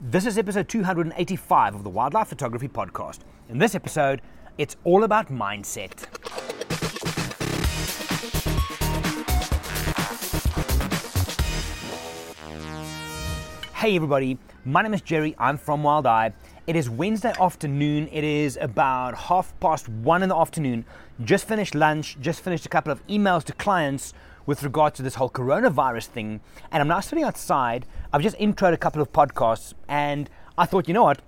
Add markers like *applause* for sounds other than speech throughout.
This is episode 285 of the Wildlife Photography Podcast. In this episode, it's all about mindset. Hey everybody, my name is Gerry. I'm from Wild Eye. It is Wednesday afternoon. It is about half past one in the afternoon. Just finished lunch, just finished a couple of emails to clients with regard to this whole coronavirus thing. And I'm now sitting outside. I've just introed a couple of podcasts, and I thought, you know what?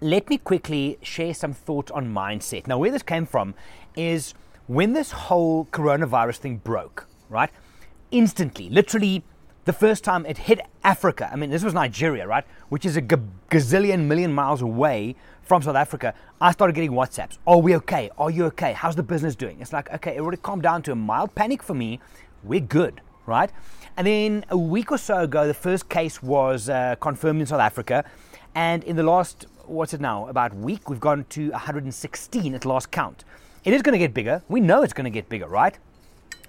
Let me quickly share some thoughts on mindset. Now, where this came from is when this whole coronavirus thing broke, right? Instantly, literally, the first time it hit Africa, I mean, this was Nigeria, right? Which is a g- gazillion million miles away from South Africa. I started getting WhatsApps. Are we okay? Are you okay? How's the business doing? It's like, okay, it already calmed down to a mild panic for me we're good, right? And then a week or so ago, the first case was uh, confirmed in South Africa. And in the last, what's it now, about week, we've gone to 116 at last count. It is going to get bigger. We know it's going to get bigger, right?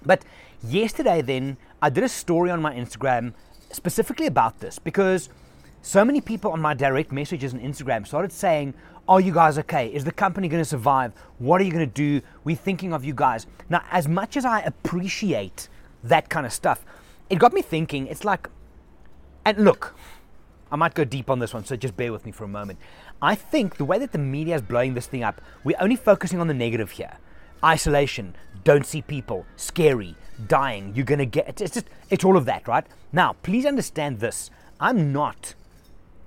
But yesterday, then, I did a story on my Instagram specifically about this because so many people on my direct messages on Instagram started saying, Are you guys okay? Is the company going to survive? What are you going to do? We're thinking of you guys. Now, as much as I appreciate that kind of stuff. It got me thinking, it's like, and look, I might go deep on this one, so just bear with me for a moment. I think the way that the media is blowing this thing up, we're only focusing on the negative here. Isolation, don't see people, scary, dying, you're gonna get it's just it's all of that, right? Now, please understand this. I'm not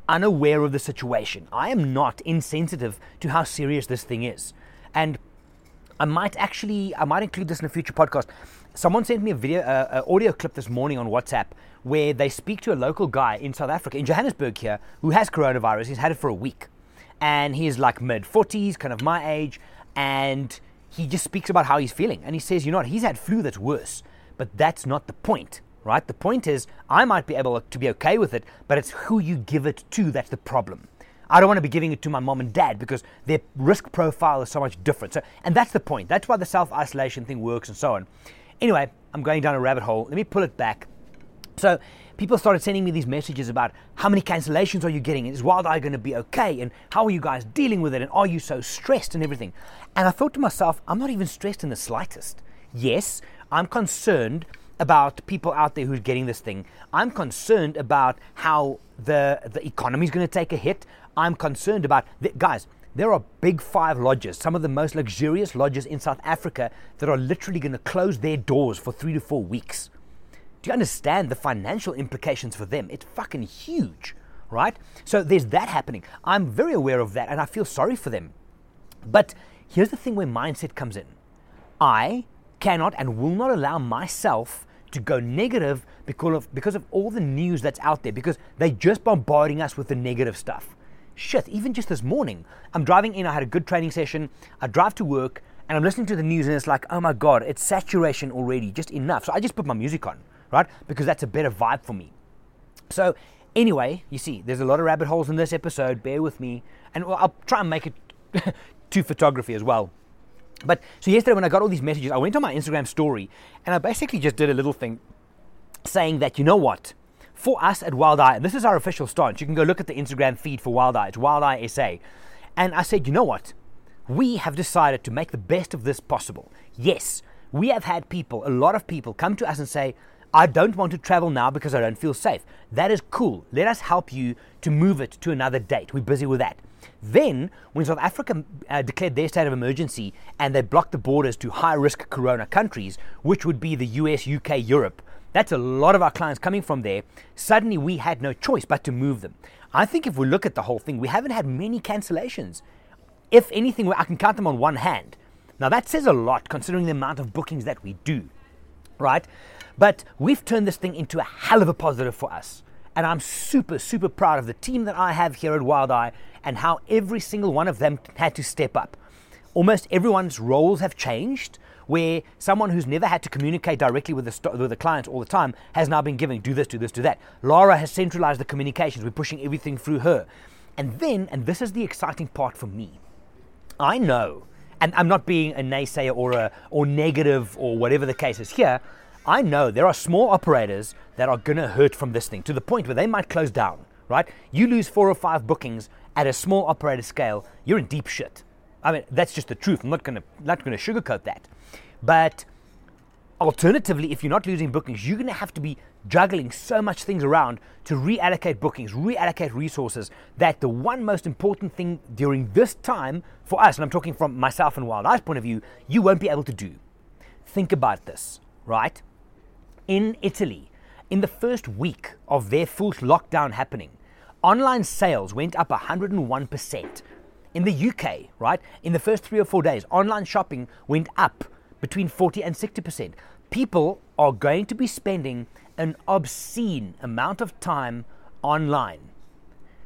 unaware of the situation. I am not insensitive to how serious this thing is. And I might actually I might include this in a future podcast. Someone sent me a video, an audio clip this morning on WhatsApp where they speak to a local guy in South Africa, in Johannesburg here, who has coronavirus. He's had it for a week. And he's like mid 40s, kind of my age. And he just speaks about how he's feeling. And he says, you know what, he's had flu that's worse. But that's not the point, right? The point is, I might be able to be okay with it, but it's who you give it to that's the problem. I don't want to be giving it to my mom and dad because their risk profile is so much different. So, and that's the point. That's why the self isolation thing works and so on. Anyway, I'm going down a rabbit hole. Let me pull it back. So people started sending me these messages about how many cancellations are you getting? Is Wild Eye going to be okay? And how are you guys dealing with it? And are you so stressed and everything? And I thought to myself, I'm not even stressed in the slightest. Yes, I'm concerned about people out there who's getting this thing. I'm concerned about how the the economy is going to take a hit. I'm concerned about the, guys. There are big five lodges, some of the most luxurious lodges in South Africa, that are literally going to close their doors for three to four weeks. Do you understand the financial implications for them? It's fucking huge, right? So there's that happening. I'm very aware of that and I feel sorry for them. But here's the thing where mindset comes in I cannot and will not allow myself to go negative because of, because of all the news that's out there, because they're just bombarding us with the negative stuff shit, even just this morning, I'm driving in, I had a good training session, I drive to work, and I'm listening to the news, and it's like, oh my God, it's saturation already, just enough. So I just put my music on, right? Because that's a better vibe for me. So, anyway, you see, there's a lot of rabbit holes in this episode, bear with me, and I'll try and make it *laughs* to photography as well. But so yesterday, when I got all these messages, I went on my Instagram story and I basically just did a little thing saying that, you know what? For us at Wild Eye, and this is our official stance. You can go look at the Instagram feed for Wild Eye. It's Wild Eye SA. And I said, you know what? We have decided to make the best of this possible. Yes, we have had people, a lot of people, come to us and say, I don't want to travel now because I don't feel safe. That is cool. Let us help you to move it to another date. We're busy with that. Then, when South Africa uh, declared their state of emergency and they blocked the borders to high risk corona countries, which would be the US, UK, Europe, that's a lot of our clients coming from there. Suddenly, we had no choice but to move them. I think if we look at the whole thing, we haven't had many cancellations. If anything, I can count them on one hand. Now, that says a lot considering the amount of bookings that we do, right? But we've turned this thing into a hell of a positive for us. And I'm super, super proud of the team that I have here at Wild Eye and how every single one of them had to step up. Almost everyone's roles have changed where someone who's never had to communicate directly with the, with the client all the time has now been given do this, do this, do that. Lara has centralized the communications. We're pushing everything through her. And then, and this is the exciting part for me, I know, and I'm not being a naysayer or a or negative or whatever the case is here. I know there are small operators that are going to hurt from this thing to the point where they might close down, right? You lose four or five bookings at a small operator scale, you're in deep shit. I mean, that's just the truth. I'm not going to not going to sugarcoat that. But alternatively, if you're not losing bookings, you're going to have to be juggling so much things around to reallocate bookings, reallocate resources that the one most important thing during this time for us, and I'm talking from myself and Wild Eye's point of view, you won't be able to do. Think about this, right? In Italy, in the first week of their full lockdown happening, online sales went up 101%. In the UK, right, in the first three or four days, online shopping went up between 40 and 60%. People are going to be spending an obscene amount of time online.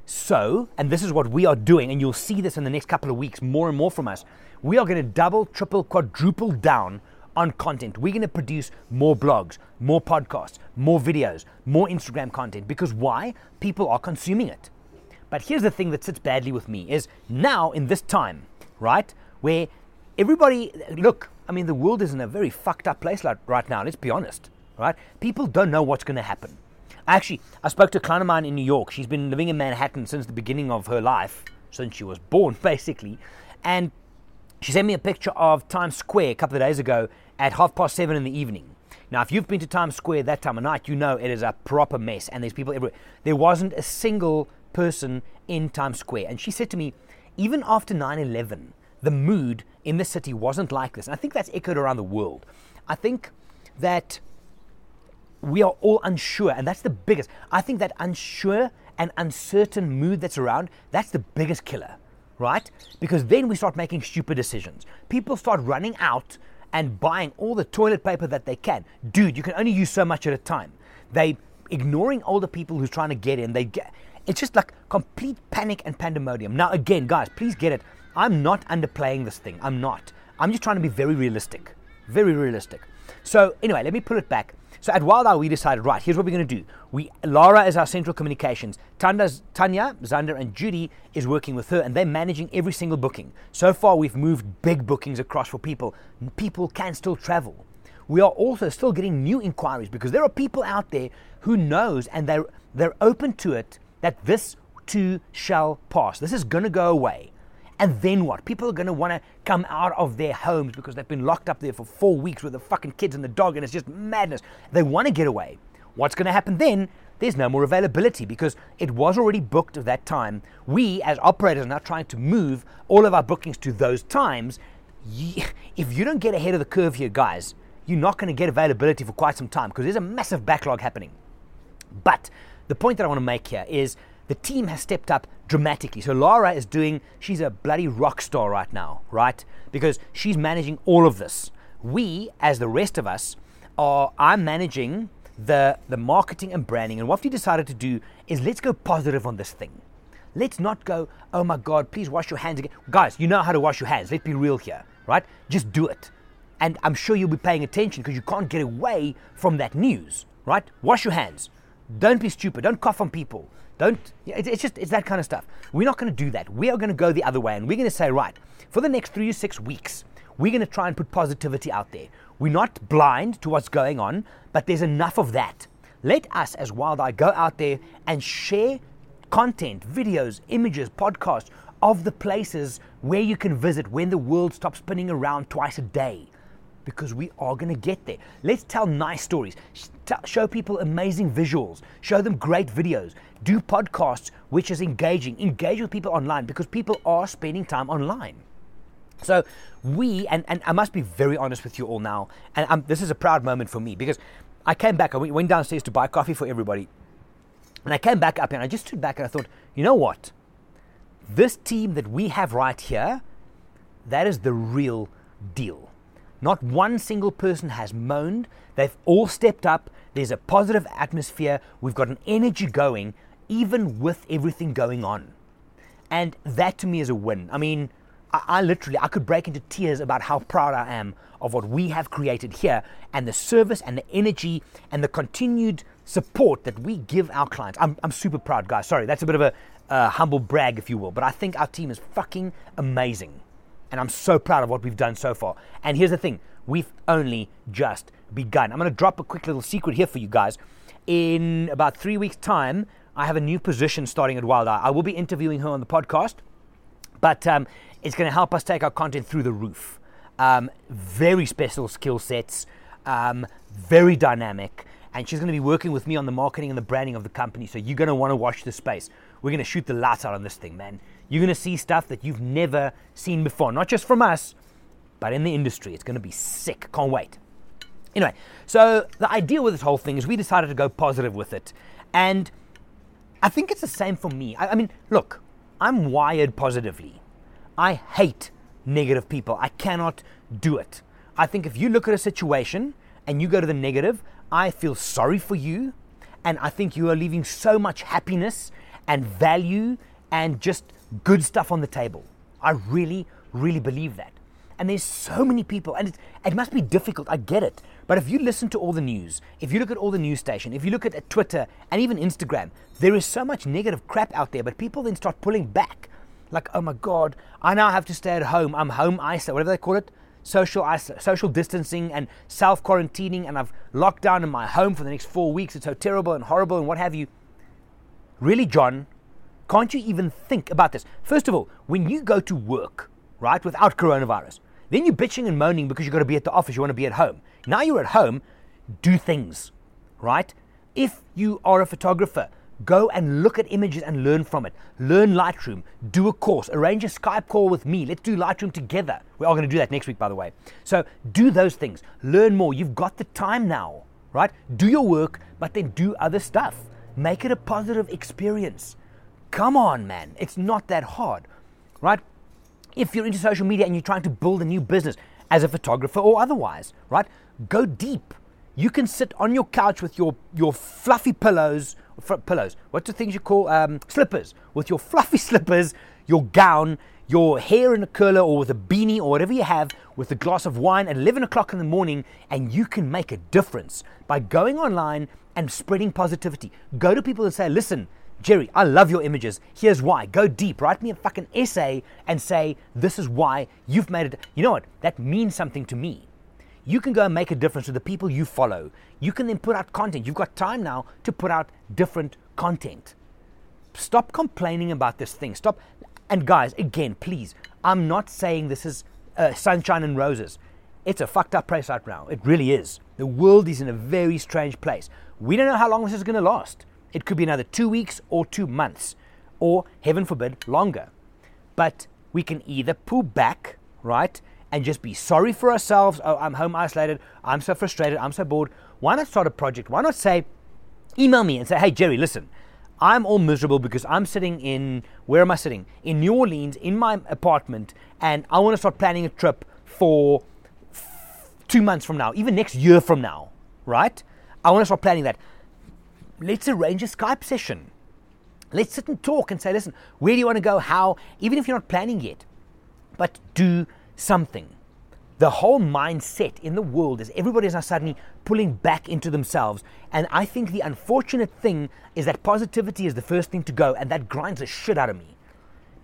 So, and this is what we are doing, and you'll see this in the next couple of weeks more and more from us. We are going to double, triple, quadruple down on content. We're going to produce more blogs, more podcasts, more videos, more Instagram content because why? People are consuming it. But here's the thing that sits badly with me is now in this time, right, where everybody look, I mean the world is in a very fucked up place like right now, let's be honest, right? People don't know what's going to happen. Actually, I spoke to a client of mine in New York. She's been living in Manhattan since the beginning of her life, since she was born *laughs* basically, and she sent me a picture of Times Square a couple of days ago at half past seven in the evening. Now, if you've been to Times Square that time of night, you know it is a proper mess and there's people everywhere. There wasn't a single person in Times Square. And she said to me, even after 9 11, the mood in the city wasn't like this. And I think that's echoed around the world. I think that we are all unsure, and that's the biggest. I think that unsure and uncertain mood that's around, that's the biggest killer right? Because then we start making stupid decisions. People start running out and buying all the toilet paper that they can. Dude, you can only use so much at a time. They ignoring older people who's trying to get in. They get it's just like complete panic and pandemonium. Now again, guys, please get it. I'm not underplaying this thing. I'm not. I'm just trying to be very realistic. Very realistic. So anyway, let me pull it back. So at Wild Eye, we decided, right, here's what we're going to do. We Lara is our central communications. Tanda's, Tanya, Zander, and Judy is working with her, and they're managing every single booking. So far, we've moved big bookings across for people. People can still travel. We are also still getting new inquiries because there are people out there who knows and they're they're open to it that this too shall pass. This is going to go away. And then what? People are going to want to come out of their homes because they've been locked up there for four weeks with the fucking kids and the dog, and it's just madness. They want to get away. What's going to happen then? There's no more availability because it was already booked at that time. We, as operators, are now trying to move all of our bookings to those times. If you don't get ahead of the curve here, guys, you're not going to get availability for quite some time because there's a massive backlog happening. But the point that I want to make here is the team has stepped up dramatically. So Lara is doing, she's a bloody rock star right now, right? Because she's managing all of this. We, as the rest of us, are, I'm managing the, the marketing and branding. And what we decided to do is let's go positive on this thing. Let's not go, oh my God, please wash your hands again. Guys, you know how to wash your hands. Let's be real here, right? Just do it. And I'm sure you'll be paying attention because you can't get away from that news, right? Wash your hands. Don't be stupid. Don't cough on people. Don't, it's just, it's that kind of stuff. We're not going to do that. We are going to go the other way and we're going to say, right, for the next three to six weeks, we're going to try and put positivity out there. We're not blind to what's going on, but there's enough of that. Let us, as Wild Eye, go out there and share content, videos, images, podcasts of the places where you can visit when the world stops spinning around twice a day because we are going to get there. Let's tell nice stories, show people amazing visuals, show them great videos, do podcasts which is engaging, engage with people online because people are spending time online. So we, and, and I must be very honest with you all now, and um, this is a proud moment for me because I came back, I went downstairs to buy coffee for everybody, and I came back up and I just stood back and I thought, you know what? This team that we have right here, that is the real deal. Not one single person has moaned. They've all stepped up. There's a positive atmosphere. We've got an energy going, even with everything going on. And that to me is a win. I mean, I, I, literally I could break into tears about how proud I am of what we have created here and the service and the energy and the continued support that we give our clients. I'm, I'm super proud, guys. Sorry, that's a bit of a uh, humble brag, if you will, but I think our team is fucking amazing. And I'm so proud of what we've done so far. And here's the thing we've only just begun. I'm going to drop a quick little secret here for you guys. In about three weeks' time, I have a new position starting at Wild Eye. I will be interviewing her on the podcast, but um, it's going to help us take our content through the roof. Um, very special skill sets, um, very dynamic, and she's going to be working with me on the marketing and the branding of the company. So you're going to want to watch this space. We're going to shoot the lights out on this thing, man. You're going to see stuff that you've never seen before, not just from us, but in the industry. It's going to be sick. Can't wait. Anyway, so the idea with this whole thing is we decided to go positive with it. And I think it's the same for me. I, I mean, look, I'm wired positively. I hate negative people. I cannot do it. I think if you look at a situation and you go to the negative, I feel sorry for you. And I think you are leaving so much happiness and value and just good stuff on the table. I really, really believe that. And there's so many people, and it, it must be difficult, I get it. But if you listen to all the news, if you look at all the news station, if you look at Twitter and even Instagram, there is so much negative crap out there, but people then start pulling back. Like, oh my God, I now have to stay at home. I'm home isolate, whatever they call it, social social distancing and self quarantining, and I've locked down in my home for the next four weeks. It's so terrible and horrible and what have you. Really, John, can't you even think about this? First of all, when you go to work, right, without coronavirus, then you're bitching and moaning because you've got to be at the office, you want to be at home. Now you're at home, do things, right? If you are a photographer, go and look at images and learn from it. Learn Lightroom, do a course, arrange a Skype call with me. Let's do Lightroom together. We are going to do that next week, by the way. So do those things, learn more. You've got the time now, right? Do your work, but then do other stuff. Make it a positive experience. Come on, man. It's not that hard, right? if you're into social media and you're trying to build a new business as a photographer or otherwise, right? Go deep. You can sit on your couch with your, your fluffy pillows, pillows, what's the things you call um, slippers, with your fluffy *laughs* slippers, your gown, your hair in a curler or with a beanie or whatever you have, with a glass of wine at 11 o'clock in the morning, and you can make a difference by going online and spreading positivity. Go to people and say, listen, Gerry, I love your images. Here's why. Go deep. Write me a fucking essay and say, this is why you've made it. You know what? That means something to me. You can go and make a difference to the people you follow. You can then put out content. You've got time now to put out different content. Stop complaining about this thing. Stop. And guys, again, please, I'm not saying this is uh, sunshine and roses. It's a fucked up place right now. It really is. The world is in a very strange place. We don't know how long this is going to last. It could be another two weeks or two months, or heaven forbid, longer. But we can either pull back, right, and just be sorry for ourselves. Oh, I'm home isolated. I'm so frustrated. I'm so bored. Why not start a project? Why not say, email me and say, hey, Gerry, listen, I'm all miserable because I'm sitting in, where am I sitting? In New Orleans, in my apartment, and I want to start planning a trip for two months from now, even next year from now, right? I want to start planning that let's arrange a Skype session. Let's sit and talk and say, listen, where do you want to go? How? Even if you're not planning yet, but do something. The whole mindset in the world is everybody is now suddenly pulling back into themselves. And I think the unfortunate thing is that positivity is the first thing to go, and that grinds the shit out of me.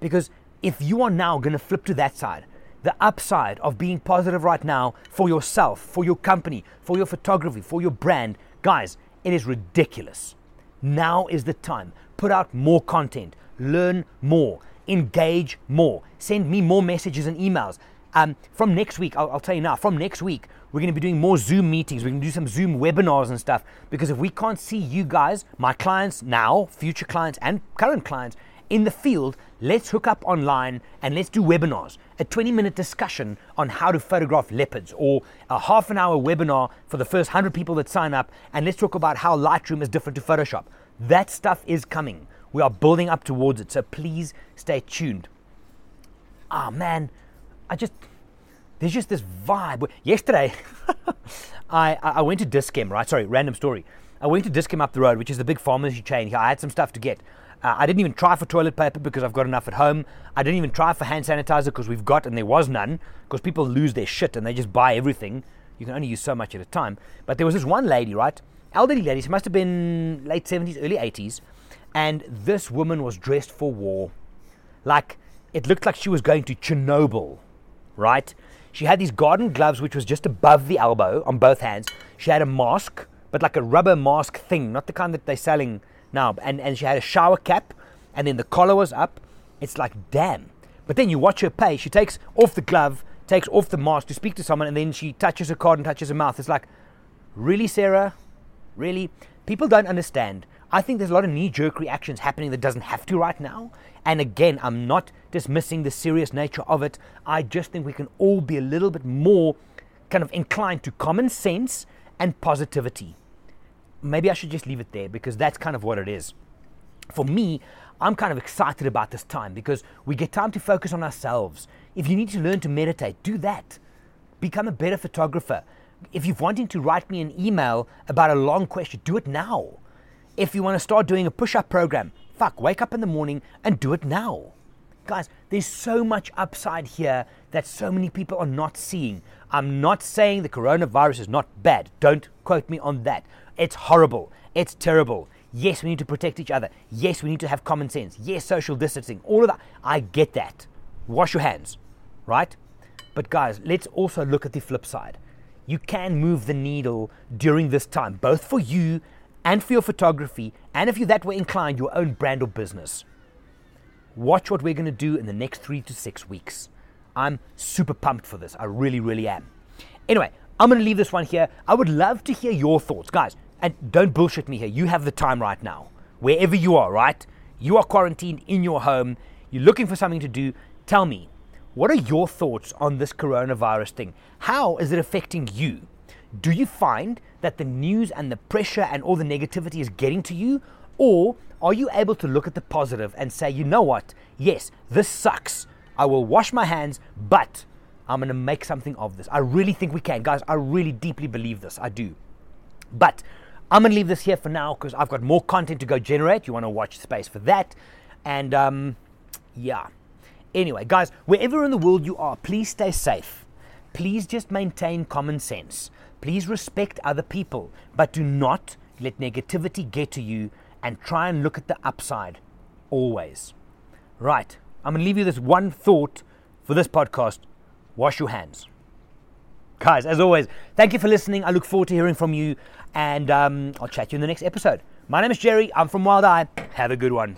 Because if you are now going to flip to that side, the upside of being positive right now for yourself, for your company, for your photography, for your brand, guys, it is ridiculous. Now is the time. Put out more content, learn more, engage more, send me more messages and emails. Um, from next week, I'll, I'll, tell you now, from next week, we're going to be doing more Zoom meetings. We're going to do some Zoom webinars and stuff because if we can't see you guys, my clients now, future clients, and current clients, in the field, let's hook up online and let's do webinars. A 20 minute discussion on how to photograph leopards, or a half an hour webinar for the first 100 people that sign up, and let's talk about how Lightroom is different to Photoshop. That stuff is coming. We are building up towards it, so please stay tuned. Ah, oh, man, I just, there's just this vibe. Yesterday, *laughs* I, I went to Dis-Chem, right? Sorry, random story. I went to Dis-Chem up the road, which is the big pharmacy chain. here. I had some stuff to get. Uh, I didn't even try for toilet paper because I've got enough at home. I didn't even try for hand sanitizer because we've got and there was none because people lose their shit and they just buy everything. You can only use so much at a time. But there was this one lady, right? Elderly lady, she must have been late 70s, early 80s. And this woman was dressed for war. Like, it looked like she was going to Chernobyl, right? She had these garden gloves, which was just above the elbow on both hands. She had a mask, but like a rubber mask thing, not the kind that they're selling now, and, and she had a shower cap, and then the collar was up. It's like, damn. But then you watch her pay. She takes off the glove, takes off the mask to speak to someone, and then she touches her card and touches her mouth. It's like, really, Sarah? Really? People don't understand. I think there's a lot of knee jerk reactions happening that doesn't have to right now. And again, I'm not dismissing the serious nature of it. I just think we can all be a little bit more kind of inclined to common sense and positivity. Maybe I should just leave it there because that's kind of what it is. For me, I'm kind of excited about this time because we get time to focus on ourselves. If you need to learn to meditate, do that. Become a better photographer. If you're wanting to write me an email about a long question, do it now. If you want to start doing a push up program, fuck, wake up in the morning and do it now. Guys, there's so much upside here that so many people are not seeing. I'm not saying the coronavirus is not bad. Don't quote me on that. It's horrible. It's terrible. Yes, we need to protect each other. Yes, we need to have common sense. Yes, social distancing. All of that. I get that. Wash your hands, right? But guys, let's also look at the flip side. You can move the needle during this time, both for you and for your photography, and if you're that way inclined, your own brand or business. Watch what we're going to do in the next three to six weeks. I'm super pumped for this. I really, really am. Anyway, I'm going to leave this one here. I would love to hear your thoughts. Guys, and don't bullshit me here. You have the time right now. Wherever you are, right? You are quarantined in your home. You're looking for something to do. Tell me, what are your thoughts on this coronavirus thing? How is it affecting you? Do you find that the news and the pressure and all the negativity is getting to you? Or are you able to look at the positive and say, you know what? Yes, this sucks. I will wash my hands, but I'm going to make something of this. I really think we can. Guys, I really deeply believe this. I do. But I'm going to leave this here for now because I've got more content to go generate. You want to watch space for that. And um, yeah. Anyway, guys, wherever in the world you are, please stay safe. Please just maintain common sense. Please respect other people, but do not let negativity get to you and try and look at the upside always. Right, I'm going to leave you this one thought for this podcast wash your hands. Guys, as always, thank you for listening. I look forward to hearing from you, and um, I'll chat to you in the next episode. My name is Gerry. I'm from Wild Eye. Have a good one.